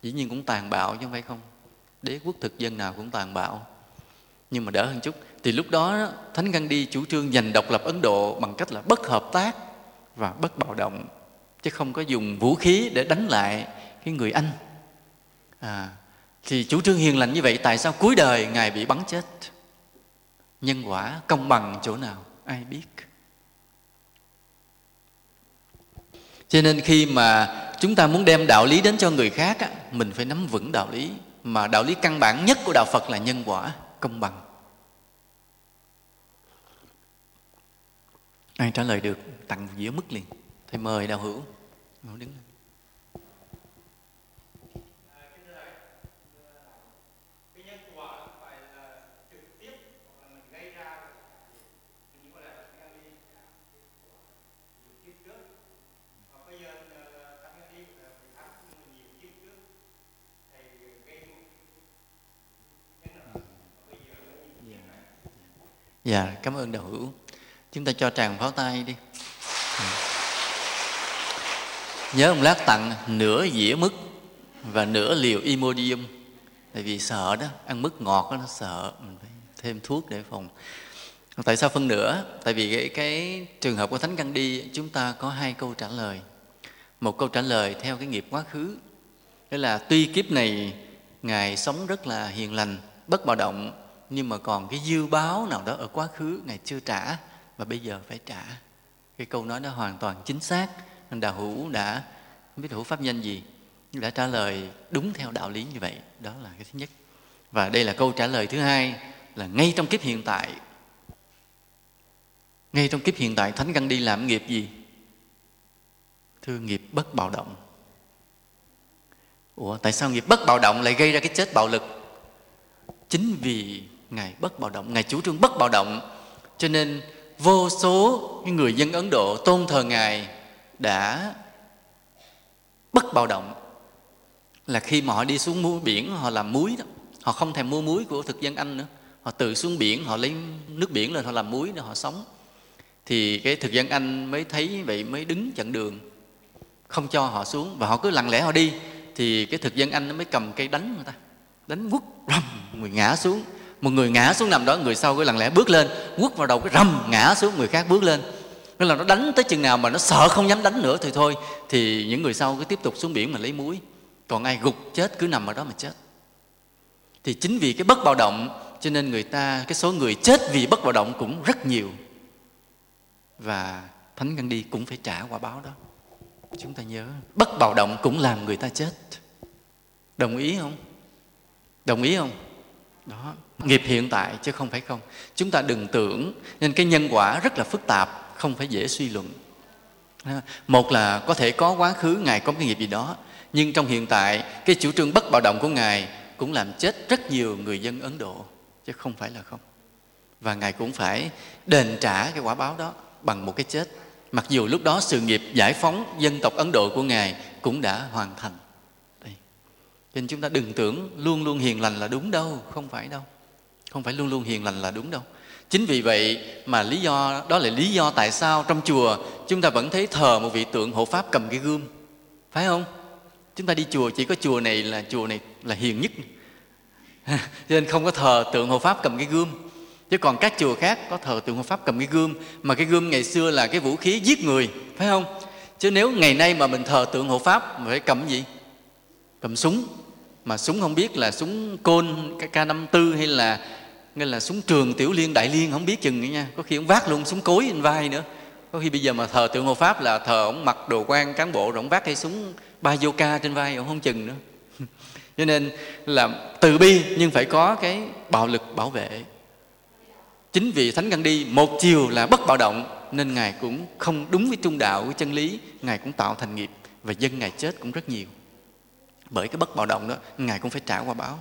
dĩ nhiên cũng tàn bạo chứ không phải không. Đế quốc thực dân nào cũng tàn bạo, nhưng mà đỡ hơn chút. Thì lúc đó thánh gandhi chủ trương giành độc lập ấn độ bằng cách là bất hợp tác và bất bạo động, chứ không có dùng vũ khí để đánh lại cái người anh à, thì chủ trương hiền lành như vậy tại sao cuối đời ngài bị bắn chết? Nhân quả công bằng chỗ nào? Ai biết? Cho nên khi mà chúng ta muốn đem đạo lý đến cho người khác á, mình phải nắm vững đạo lý. Mà đạo lý căn bản nhất của đạo phật là nhân quả công bằng. Ai trả lời được? Tặng dĩa mức liền. Thầy mời đạo hữu đứng lên. Dạ, cảm ơn đạo hữu. Chúng ta cho tràng pháo tay đi. Nhớ ông Lát tặng nửa dĩa mứt và nửa liều Imodium. Tại vì sợ đó, ăn mứt ngọt đó, nó sợ, mình phải thêm thuốc để phòng. Tại sao phân nửa? Tại vì cái, cái trường hợp của Thánh Căn Đi chúng ta có hai câu trả lời. Một câu trả lời theo cái nghiệp quá khứ. Đó là tuy kiếp này Ngài sống rất là hiền lành, bất bạo động, nhưng mà còn cái dư báo nào đó ở quá khứ, ngài chưa trả, và bây giờ phải trả. Cái câu nói đó hoàn toàn chính xác. Nên đạo hữu đã, không biết đạo hữu pháp nhân gì, nhưng đã trả lời đúng theo đạo lý như vậy. Đó là cái thứ nhất. Và đây là câu trả lời thứ hai, là ngay trong kiếp hiện tại. Ngay trong kiếp hiện tại, thánh căn đi làm nghiệp gì? Thưa nghiệp bất bạo động. Ủa, tại sao nghiệp bất bạo động lại gây ra cái chết bạo lực? Chính vì ngài bất bạo động, ngài chủ trương bất bạo động. Cho nên vô số người dân ấn độ tôn thờ ngài đã bất bạo động. Là khi mà họ đi xuống mua biển, họ làm muối đó. Họ không thèm mua muối của thực dân anh nữa. Họ tự xuống biển, họ lấy nước biển lên, họ làm muối để họ sống. Thì cái thực dân anh mới thấy vậy, mới đứng chặn đường, không cho họ xuống. Và họ cứ lặng lẽ họ đi. Thì cái thực dân anh nó mới cầm cây đánh người ta. Đánh quất rầm, người ngã xuống một người ngã xuống nằm đó, người sau cái lặng lẽ bước lên, quất vào đầu cái rầm, ngã xuống, người khác bước lên. Nên là nó đánh tới chừng nào mà nó sợ không dám đánh nữa thì thôi. Thì những người sau cứ tiếp tục xuống biển mà lấy muối. Còn ai gục chết cứ nằm ở đó mà chết. Thì chính vì cái bất bạo động, cho nên người ta, cái số người chết vì bất bạo động cũng rất nhiều. Và thánh gandhi cũng phải trả quả báo đó. Chúng ta nhớ, bất bạo động cũng làm người ta chết. Đồng ý không? Đồng ý không? Đó. Nghiệp hiện tại chứ không phải không. Chúng ta đừng tưởng nên cái nhân quả rất là phức tạp, không phải dễ suy luận. Một là có thể có quá khứ, ngài có cái nghiệp gì đó, nhưng trong hiện tại, cái chủ trương bất bạo động của ngài cũng làm chết rất nhiều người dân ấn độ, chứ không phải là không. Và ngài cũng phải đền trả cái quả báo đó bằng một cái chết. Mặc dù lúc đó sự nghiệp giải phóng dân tộc ấn độ của ngài cũng đã hoàn thành nên chúng ta đừng tưởng luôn luôn hiền lành là đúng đâu, không phải đâu. Không phải luôn luôn hiền lành là đúng đâu. Chính vì vậy mà lý do, đó là lý do tại sao trong chùa chúng ta vẫn thấy thờ một vị tượng hộ pháp cầm cái gươm. Phải không? Chúng ta đi chùa, chỉ có chùa này là, chùa này là hiền nhất. Cho nên không có thờ tượng hộ pháp cầm cái gươm. Chứ còn các chùa khác có thờ tượng hộ pháp cầm cái gươm, mà cái gươm ngày xưa là cái vũ khí giết người, phải không? Chứ nếu ngày nay mà mình thờ tượng hộ pháp, mình phải cầm gì? Cầm súng mà súng không biết là súng côn k năm tư hay là nên là súng trường tiểu liên, đại liên, không biết chừng nữa nha. Có khi ông vác luôn súng cối trên vai nữa. Có khi bây giờ mà thờ tượng hộ pháp là thờ ông mặc đồ quan cán bộ, rồi ông vác cây súng ba vô ca trên vai, ông không chừng nữa. Cho nên là từ bi nhưng phải có cái bạo lực bảo vệ. Chính vì thánh gandhi đi một chiều là bất bạo động, nên ngài cũng không đúng với trung đạo, với chân lý, ngài cũng tạo thành nghiệp và dân ngài chết cũng rất nhiều bởi cái bất bạo động đó, ngài cũng phải trả qua báo.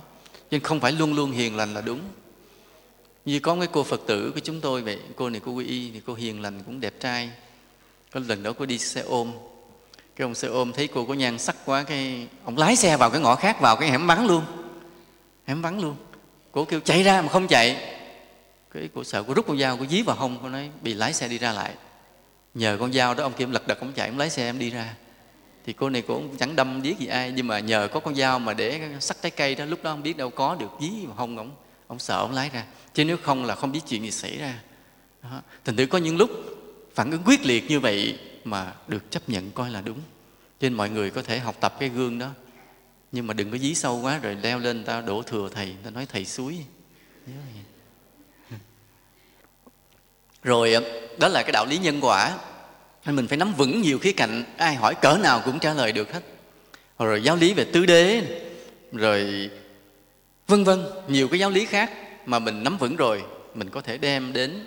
Nên không phải luôn luôn hiền lành là đúng. Như có cái cô phật tử của chúng tôi vậy, cô này cô quy y thì cô hiền lành cũng đẹp trai. Có lần đó cô đi xe ôm. Cái ông xe ôm thấy cô có nhan sắc quá, cái ông lái xe vào cái ngõ khác vào, cái hẻm vắng luôn. Hẻm vắng luôn. Cô kêu chạy ra mà không chạy. Cái cô sợ cô rút con dao, cô dí vào hông, cô nói, bị lái xe đi ra lại. Nhờ con dao đó, ông kia lật đật ông chạy, ông lái xe em đi ra thì cô này cũng chẳng đâm giết gì ai, nhưng mà nhờ có con dao mà để sắc trái cây đó, lúc đó không biết đâu có được dí mà không, ông ông sợ ông lái ra. Chứ nếu không là không biết chuyện gì xảy ra. Đó. thành thử có những lúc phản ứng quyết liệt như vậy mà được chấp nhận coi là đúng. Cho nên mọi người có thể học tập cái gương đó. Nhưng mà đừng có dí sâu quá rồi leo lên ta đổ thừa thầy ta nói thầy suối. Rồi, đó là cái đạo lý nhân quả nên mình phải nắm vững nhiều khía cạnh, ai hỏi cỡ nào cũng trả lời được hết. Rồi giáo lý về tứ đế, rồi vân vân, nhiều cái giáo lý khác mà mình nắm vững rồi, mình có thể đem đến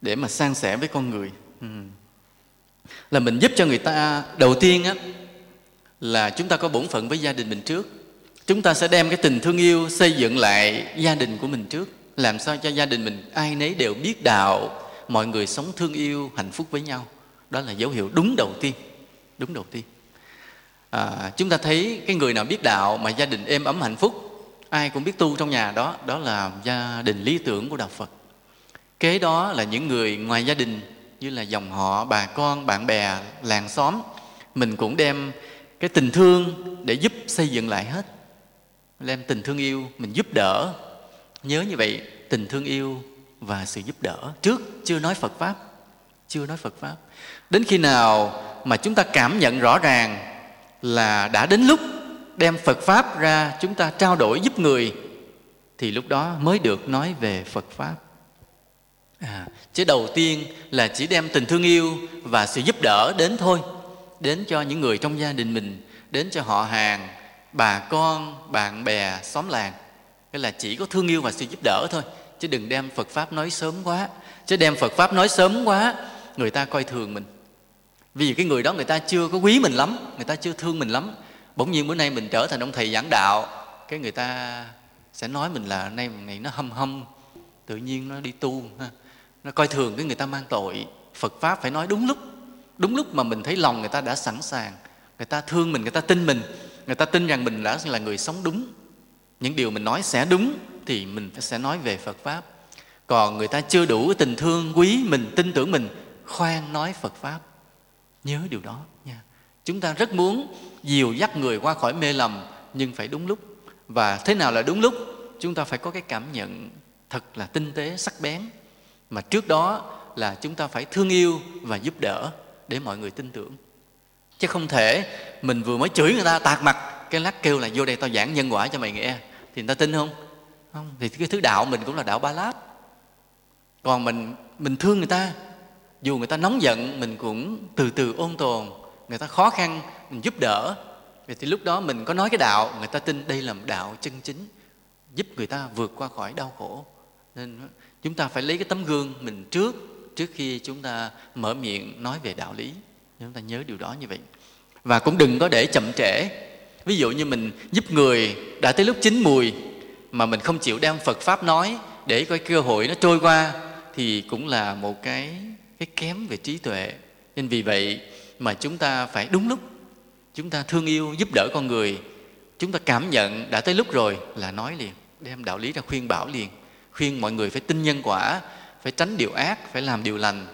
để mà san sẻ với con người. Ừ. là mình giúp cho người ta, đầu tiên á, là chúng ta có bổn phận với gia đình mình trước. Chúng ta sẽ đem cái tình thương yêu xây dựng lại gia đình của mình trước. Làm sao cho gia đình mình ai nấy đều biết đạo mọi người sống thương yêu hạnh phúc với nhau. Đó là dấu hiệu đúng đầu tiên đúng đầu tiên. À, chúng ta thấy cái người nào biết đạo mà gia đình êm ấm hạnh phúc ai cũng biết tu trong nhà đó đó là gia đình lý tưởng của đạo phật. Kế đó là những người ngoài gia đình như là dòng họ bà con bạn bè làng xóm. Mình cũng đem cái tình thương để giúp xây dựng lại hết. Đem tình thương yêu mình giúp đỡ. Nhớ như vậy tình thương yêu và sự giúp đỡ. Trước chưa nói phật pháp. Chưa nói phật pháp. Đến khi nào mà chúng ta cảm nhận rõ ràng là đã đến lúc đem phật pháp ra chúng ta trao đổi giúp người thì lúc đó mới được nói về phật pháp. À, chứ đầu tiên là chỉ đem tình thương yêu và sự giúp đỡ đến thôi. Đến cho những người trong gia đình mình đến cho họ hàng bà con bạn bè xóm làng. Cái là chỉ có thương yêu và sự giúp đỡ thôi chứ đừng đem phật pháp nói sớm quá. Chứ đem phật pháp nói sớm quá, người ta coi thường mình. Vì cái người đó người ta chưa có quý mình lắm, người ta chưa thương mình lắm. Bỗng nhiên bữa nay mình trở thành ông thầy giảng đạo, cái người ta sẽ nói mình là nay ngày nó hâm hâm, tự nhiên nó đi tu, ha. nó coi thường cái người ta mang tội. Phật pháp phải nói đúng lúc đúng lúc mà mình thấy lòng người ta đã sẵn sàng. Người ta thương mình, người ta tin mình. Người ta tin rằng mình đã là người sống đúng. Những điều mình nói sẽ đúng thì mình sẽ nói về phật pháp. Còn người ta chưa đủ tình thương, quý mình, tin tưởng mình, khoan nói phật pháp. Nhớ điều đó nha. Chúng ta rất muốn dìu dắt người qua khỏi mê lầm, nhưng phải đúng lúc. Và thế nào là đúng lúc? Chúng ta phải có cái cảm nhận thật là tinh tế, sắc bén. Mà trước đó là chúng ta phải thương yêu và giúp đỡ để mọi người tin tưởng. Chứ không thể mình vừa mới chửi người ta tạt mặt, cái lát kêu là vô đây tao giảng nhân quả cho mày nghe. Thì người ta tin không? Không, thì cái thứ đạo mình cũng là đạo ba láp. Còn mình mình thương người ta. Dù người ta nóng giận, mình cũng từ từ ôn tồn. Người ta khó khăn, mình giúp đỡ. Vậy thì lúc đó mình có nói cái đạo, người ta tin đây là một đạo chân chính, giúp người ta vượt qua khỏi đau khổ. Nên chúng ta phải lấy cái tấm gương mình trước trước khi chúng ta mở miệng nói về đạo lý. Chúng ta nhớ điều đó như vậy. Và cũng đừng có để chậm trễ. Ví dụ như mình giúp người đã tới lúc chín mùi mà mình không chịu đem phật pháp nói để coi cơ hội nó trôi qua, thì cũng là một cái cái kém về trí tuệ. Nên vì vậy mà chúng ta phải đúng lúc, chúng ta thương yêu, giúp đỡ con người, chúng ta cảm nhận đã tới lúc rồi là nói liền, đem đạo lý ra khuyên bảo liền, khuyên mọi người phải tin nhân quả, phải tránh điều ác, phải làm điều lành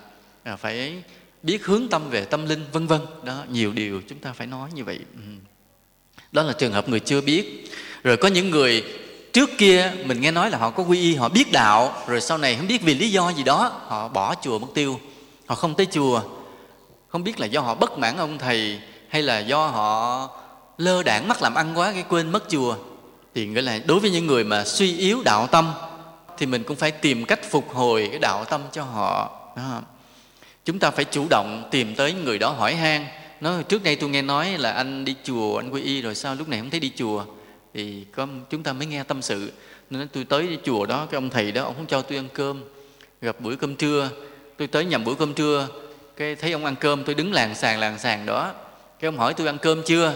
à, phải biết hướng tâm về tâm linh, vân vân. Đó, nhiều điều chúng ta phải nói như vậy. Ừ. Đó là trường hợp người chưa biết. Rồi có những người trước kia, mình nghe nói là họ có quy y, họ biết đạo, rồi sau này không biết vì lý do gì đó, họ bỏ chùa mất tiêu. Họ không tới chùa. Không biết là do họ bất mãn ông thầy, hay là do họ lơ đảng mắc làm ăn quá cái quên mất chùa. Thì nghĩa là đối với những người mà suy yếu đạo tâm, thì mình cũng phải tìm cách phục hồi cái đạo tâm cho họ. Đó. chúng ta phải chủ động tìm tới người đó hỏi han. Nói, trước đây tôi nghe nói là anh đi chùa, anh quy y, rồi sao lúc này không thấy đi chùa thì có, chúng ta mới nghe tâm sự. Nên tôi tới chùa đó, cái ông thầy đó, ông không cho tôi ăn cơm. Gặp bữa cơm trưa, tôi tới nhầm bữa cơm trưa, cái thấy ông ăn cơm, tôi đứng làng sàng làng sàng đó. Cái ông hỏi tôi ăn cơm chưa?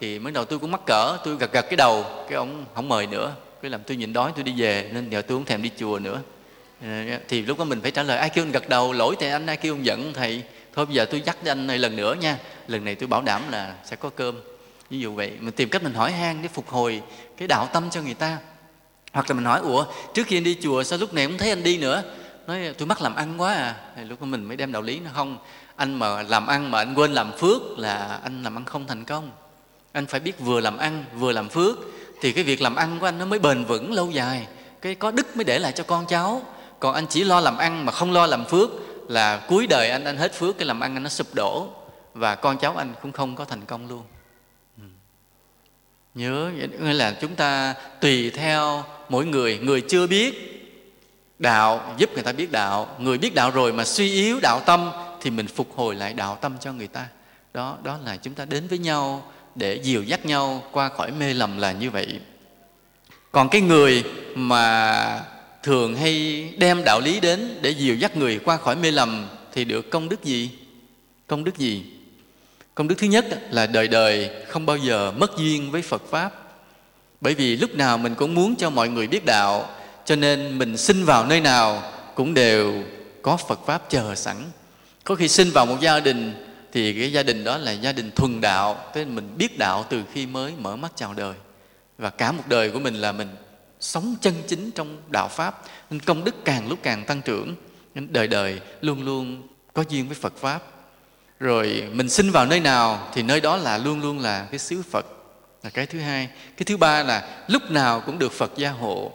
Thì mới đầu tôi cũng mắc cỡ, tôi gật gật cái đầu, cái ông không mời nữa. Cái làm tôi nhịn đói, tôi đi về, nên giờ tôi không thèm đi chùa nữa. Ờ, thì lúc đó mình phải trả lời, ai kêu anh gật đầu? Lỗi thầy anh, ai kêu ông giận, thầy? Thôi bây giờ tôi dắt anh này lần nữa nha. Lần này tôi bảo đảm là sẽ có cơm ví dụ vậy, mình tìm cách mình hỏi han để phục hồi cái đạo tâm cho người ta. Hoặc là mình hỏi, ủa, trước khi anh đi chùa, sao lúc này không thấy anh đi nữa? Nói, tôi mắc làm ăn quá à. Thì lúc đó mình mới đem đạo lý nó, không, anh mà làm ăn mà anh quên làm phước là anh làm ăn không thành công. Anh phải biết vừa làm ăn, vừa làm phước. Thì cái việc làm ăn của anh nó mới bền vững lâu dài. Cái có đức mới để lại cho con cháu. Còn anh chỉ lo làm ăn mà không lo làm phước là cuối đời anh anh hết phước, cái làm ăn anh nó sụp đổ. Và con cháu anh cũng không có thành công luôn nhớ, nghĩa là chúng ta tùy theo mỗi người. Người chưa biết đạo, giúp người ta biết đạo. Người biết đạo rồi mà suy yếu đạo tâm thì mình phục hồi lại đạo tâm cho người ta. Đó đó là chúng ta đến với nhau để dìu dắt nhau qua khỏi mê lầm là như vậy. Còn cái người mà thường hay đem đạo lý đến để dìu dắt người qua khỏi mê lầm thì được công đức gì? Công đức gì? Công đức thứ nhất là đời đời không bao giờ mất duyên với phật pháp. Bởi vì lúc nào mình cũng muốn cho mọi người biết đạo, cho nên mình sinh vào nơi nào cũng đều có phật pháp chờ sẵn. Có khi sinh vào một gia đình thì cái gia đình đó là gia đình thuần đạo, thế mình biết đạo từ khi mới mở mắt chào đời. Và cả một đời của mình là mình sống chân chính trong đạo pháp, nên công đức càng lúc càng tăng trưởng. Nên đời đời luôn luôn có duyên với phật pháp rồi mình sinh vào nơi nào thì nơi đó là luôn luôn là cái xứ phật, là cái thứ hai. Cái thứ ba là lúc nào cũng được phật gia hộ.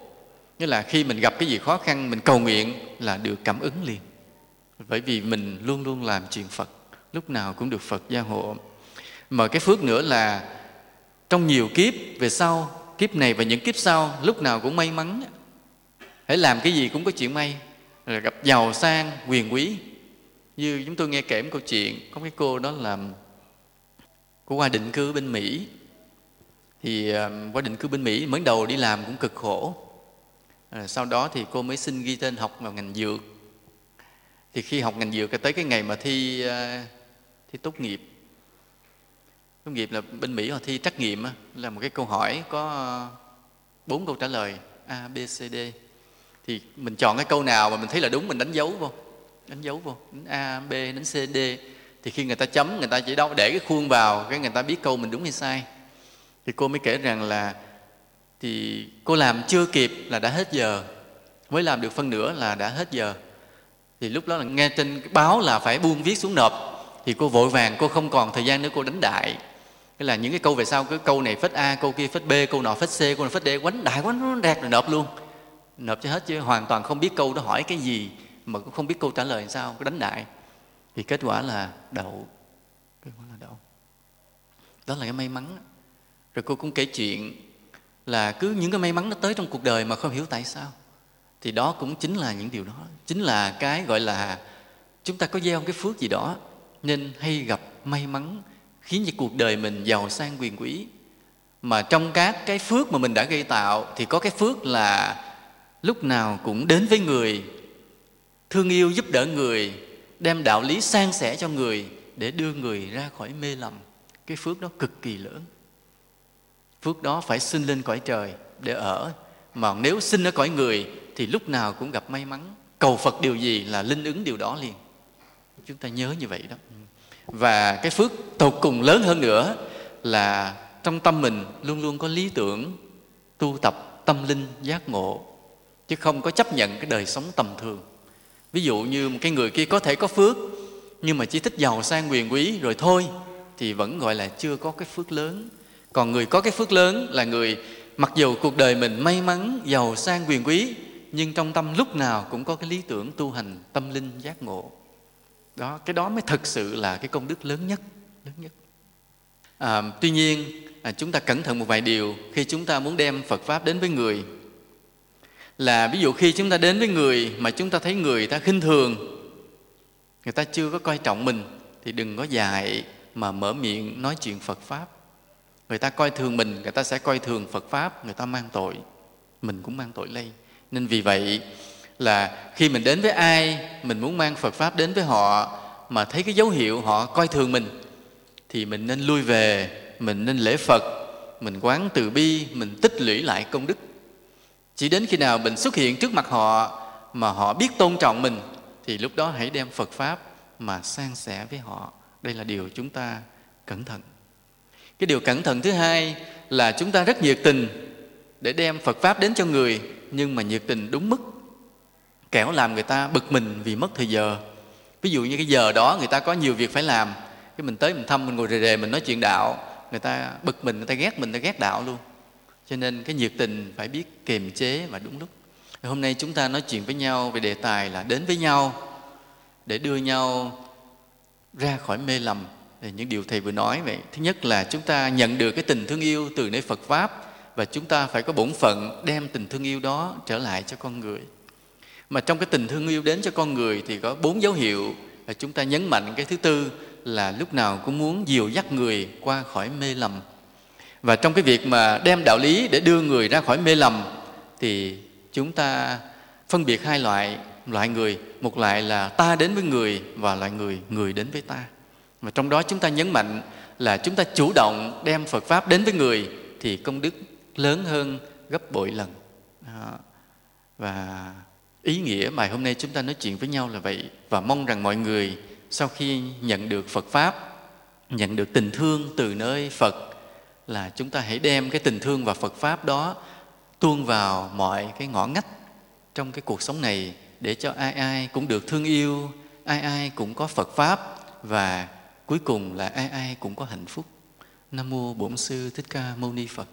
Nghĩa là khi mình gặp cái gì khó khăn, mình cầu nguyện là được cảm ứng liền. Bởi vì mình luôn luôn làm chuyện phật, lúc nào cũng được phật gia hộ. Mà cái phước nữa là trong nhiều kiếp về sau, kiếp này và những kiếp sau, lúc nào cũng may mắn. Hãy làm cái gì cũng có chuyện may. Rồi gặp giàu sang, quyền quý như chúng tôi nghe kể một câu chuyện có cái cô đó làm cô qua định cư bên mỹ. Thì ờ, qua định cư bên mỹ mới đầu đi làm cũng cực khổ. À, sau đó thì cô mới xin ghi tên học vào ngành dược. Thì khi học ngành dược tới cái ngày mà thi ờ, thi tốt nghiệp. Tốt nghiệp là bên mỹ họ thi trắc nghiệm là một cái câu hỏi có bốn câu trả lời a b c d. Thì mình chọn cái câu nào mà mình thấy là đúng mình đánh dấu vô đánh dấu vô đánh a b đánh c d thì khi người ta chấm người ta chỉ đâu để cái khuôn vào cái người ta biết câu mình đúng hay sai thì cô mới kể rằng là thì cô làm chưa kịp là đã hết giờ mới làm được phân nửa là đã hết giờ thì lúc đó là nghe trên báo là phải buông viết xuống nộp thì cô vội vàng cô không còn thời gian nữa cô đánh đại cái là những cái câu về sau cái câu này phết a câu kia phết b câu nọ phết c câu này phết d quánh đại quánh nó đẹp rồi nộp luôn nộp cho hết chứ hoàn toàn không biết câu đó hỏi cái gì mà cũng không biết câu trả lời làm sao, đánh đại. Thì kết quả là đậu. Kết quả là đậu. Đó là cái may mắn. Rồi cô cũng kể chuyện là cứ những cái may mắn nó tới trong cuộc đời mà không hiểu tại sao. Thì đó cũng chính là những điều đó. Chính là cái gọi là chúng ta có gieo cái phước gì đó nên hay gặp may mắn khiến cho cuộc đời mình giàu sang quyền quý. Mà trong các cái phước mà mình đã gây tạo thì có cái phước là lúc nào cũng đến với người thương yêu giúp đỡ người, đem đạo lý san sẻ cho người để đưa người ra khỏi mê lầm. Cái phước đó cực kỳ lớn. Phước đó phải sinh lên cõi trời để ở. Mà nếu sinh ở cõi người, thì lúc nào cũng gặp may mắn. Cầu phật điều gì là linh ứng điều đó liền. Chúng ta nhớ như vậy đó. Và cái phước tột cùng lớn hơn nữa là trong tâm mình luôn luôn có lý tưởng, tu tập tâm linh giác ngộ, chứ không có chấp nhận cái đời sống tầm thường ví dụ như một cái người kia có thể có phước nhưng mà chỉ thích giàu sang quyền quý rồi thôi thì vẫn gọi là chưa có cái phước lớn. Còn người có cái phước lớn là người mặc dù cuộc đời mình may mắn giàu sang quyền quý nhưng trong tâm lúc nào cũng có cái lý tưởng tu hành tâm linh giác ngộ. Đó cái đó mới thực sự là cái công đức lớn nhất lớn nhất. À, tuy nhiên à, chúng ta cẩn thận một vài điều khi chúng ta muốn đem phật pháp đến với người là ví dụ khi chúng ta đến với người mà chúng ta thấy người ta khinh thường, người ta chưa có coi trọng mình, thì đừng có dạy mà mở miệng nói chuyện phật pháp. Người ta coi thường mình, người ta sẽ coi thường phật pháp, người ta mang tội. Mình cũng mang tội lây. Nên vì vậy là khi mình đến với ai, mình muốn mang phật pháp đến với họ mà thấy cái dấu hiệu họ coi thường mình, thì mình nên lui về, mình nên lễ phật, mình quán từ bi, mình tích lũy lại công đức chỉ đến khi nào mình xuất hiện trước mặt họ mà họ biết tôn trọng mình, thì lúc đó hãy đem phật pháp mà san sẻ với họ. Đây là điều chúng ta cẩn thận. Cái điều cẩn thận thứ hai là chúng ta rất nhiệt tình để đem phật pháp đến cho người, nhưng mà nhiệt tình đúng mức. Kẻo làm người ta bực mình vì mất thời giờ. Ví dụ như cái giờ đó người ta có nhiều việc phải làm, cái mình tới mình thăm, mình ngồi rề rề, mình nói chuyện đạo, người ta bực mình, người ta ghét mình, người ta ghét đạo luôn cho nên cái nhiệt tình phải biết kiềm chế và đúng lúc. Hôm nay chúng ta nói chuyện với nhau về đề tài là đến với nhau để đưa nhau ra khỏi mê lầm. Thì những điều thầy vừa nói vậy, thứ nhất là chúng ta nhận được cái tình thương yêu từ nơi phật pháp và chúng ta phải có bổn phận đem tình thương yêu đó trở lại cho con người. Mà trong cái tình thương yêu đến cho con người thì có bốn dấu hiệu và chúng ta nhấn mạnh cái thứ tư là lúc nào cũng muốn dìu dắt người qua khỏi mê lầm và trong cái việc mà đem đạo lý để đưa người ra khỏi mê lầm, thì chúng ta phân biệt hai loại loại người. Một loại là ta đến với người và loại người người đến với ta. Và trong đó chúng ta nhấn mạnh là chúng ta chủ động đem phật pháp đến với người thì công đức lớn hơn gấp bội lần. Đó. và ý nghĩa bài hôm nay chúng ta nói chuyện với nhau là vậy. Và mong rằng mọi người sau khi nhận được phật pháp, nhận được tình thương từ nơi phật là chúng ta hãy đem cái tình thương và phật pháp đó tuôn vào mọi cái ngõ ngách trong cái cuộc sống này để cho ai ai cũng được thương yêu, ai ai cũng có phật pháp và cuối cùng là ai ai cũng có hạnh phúc. Nam mô bổn sư thích ca mâu ni phật.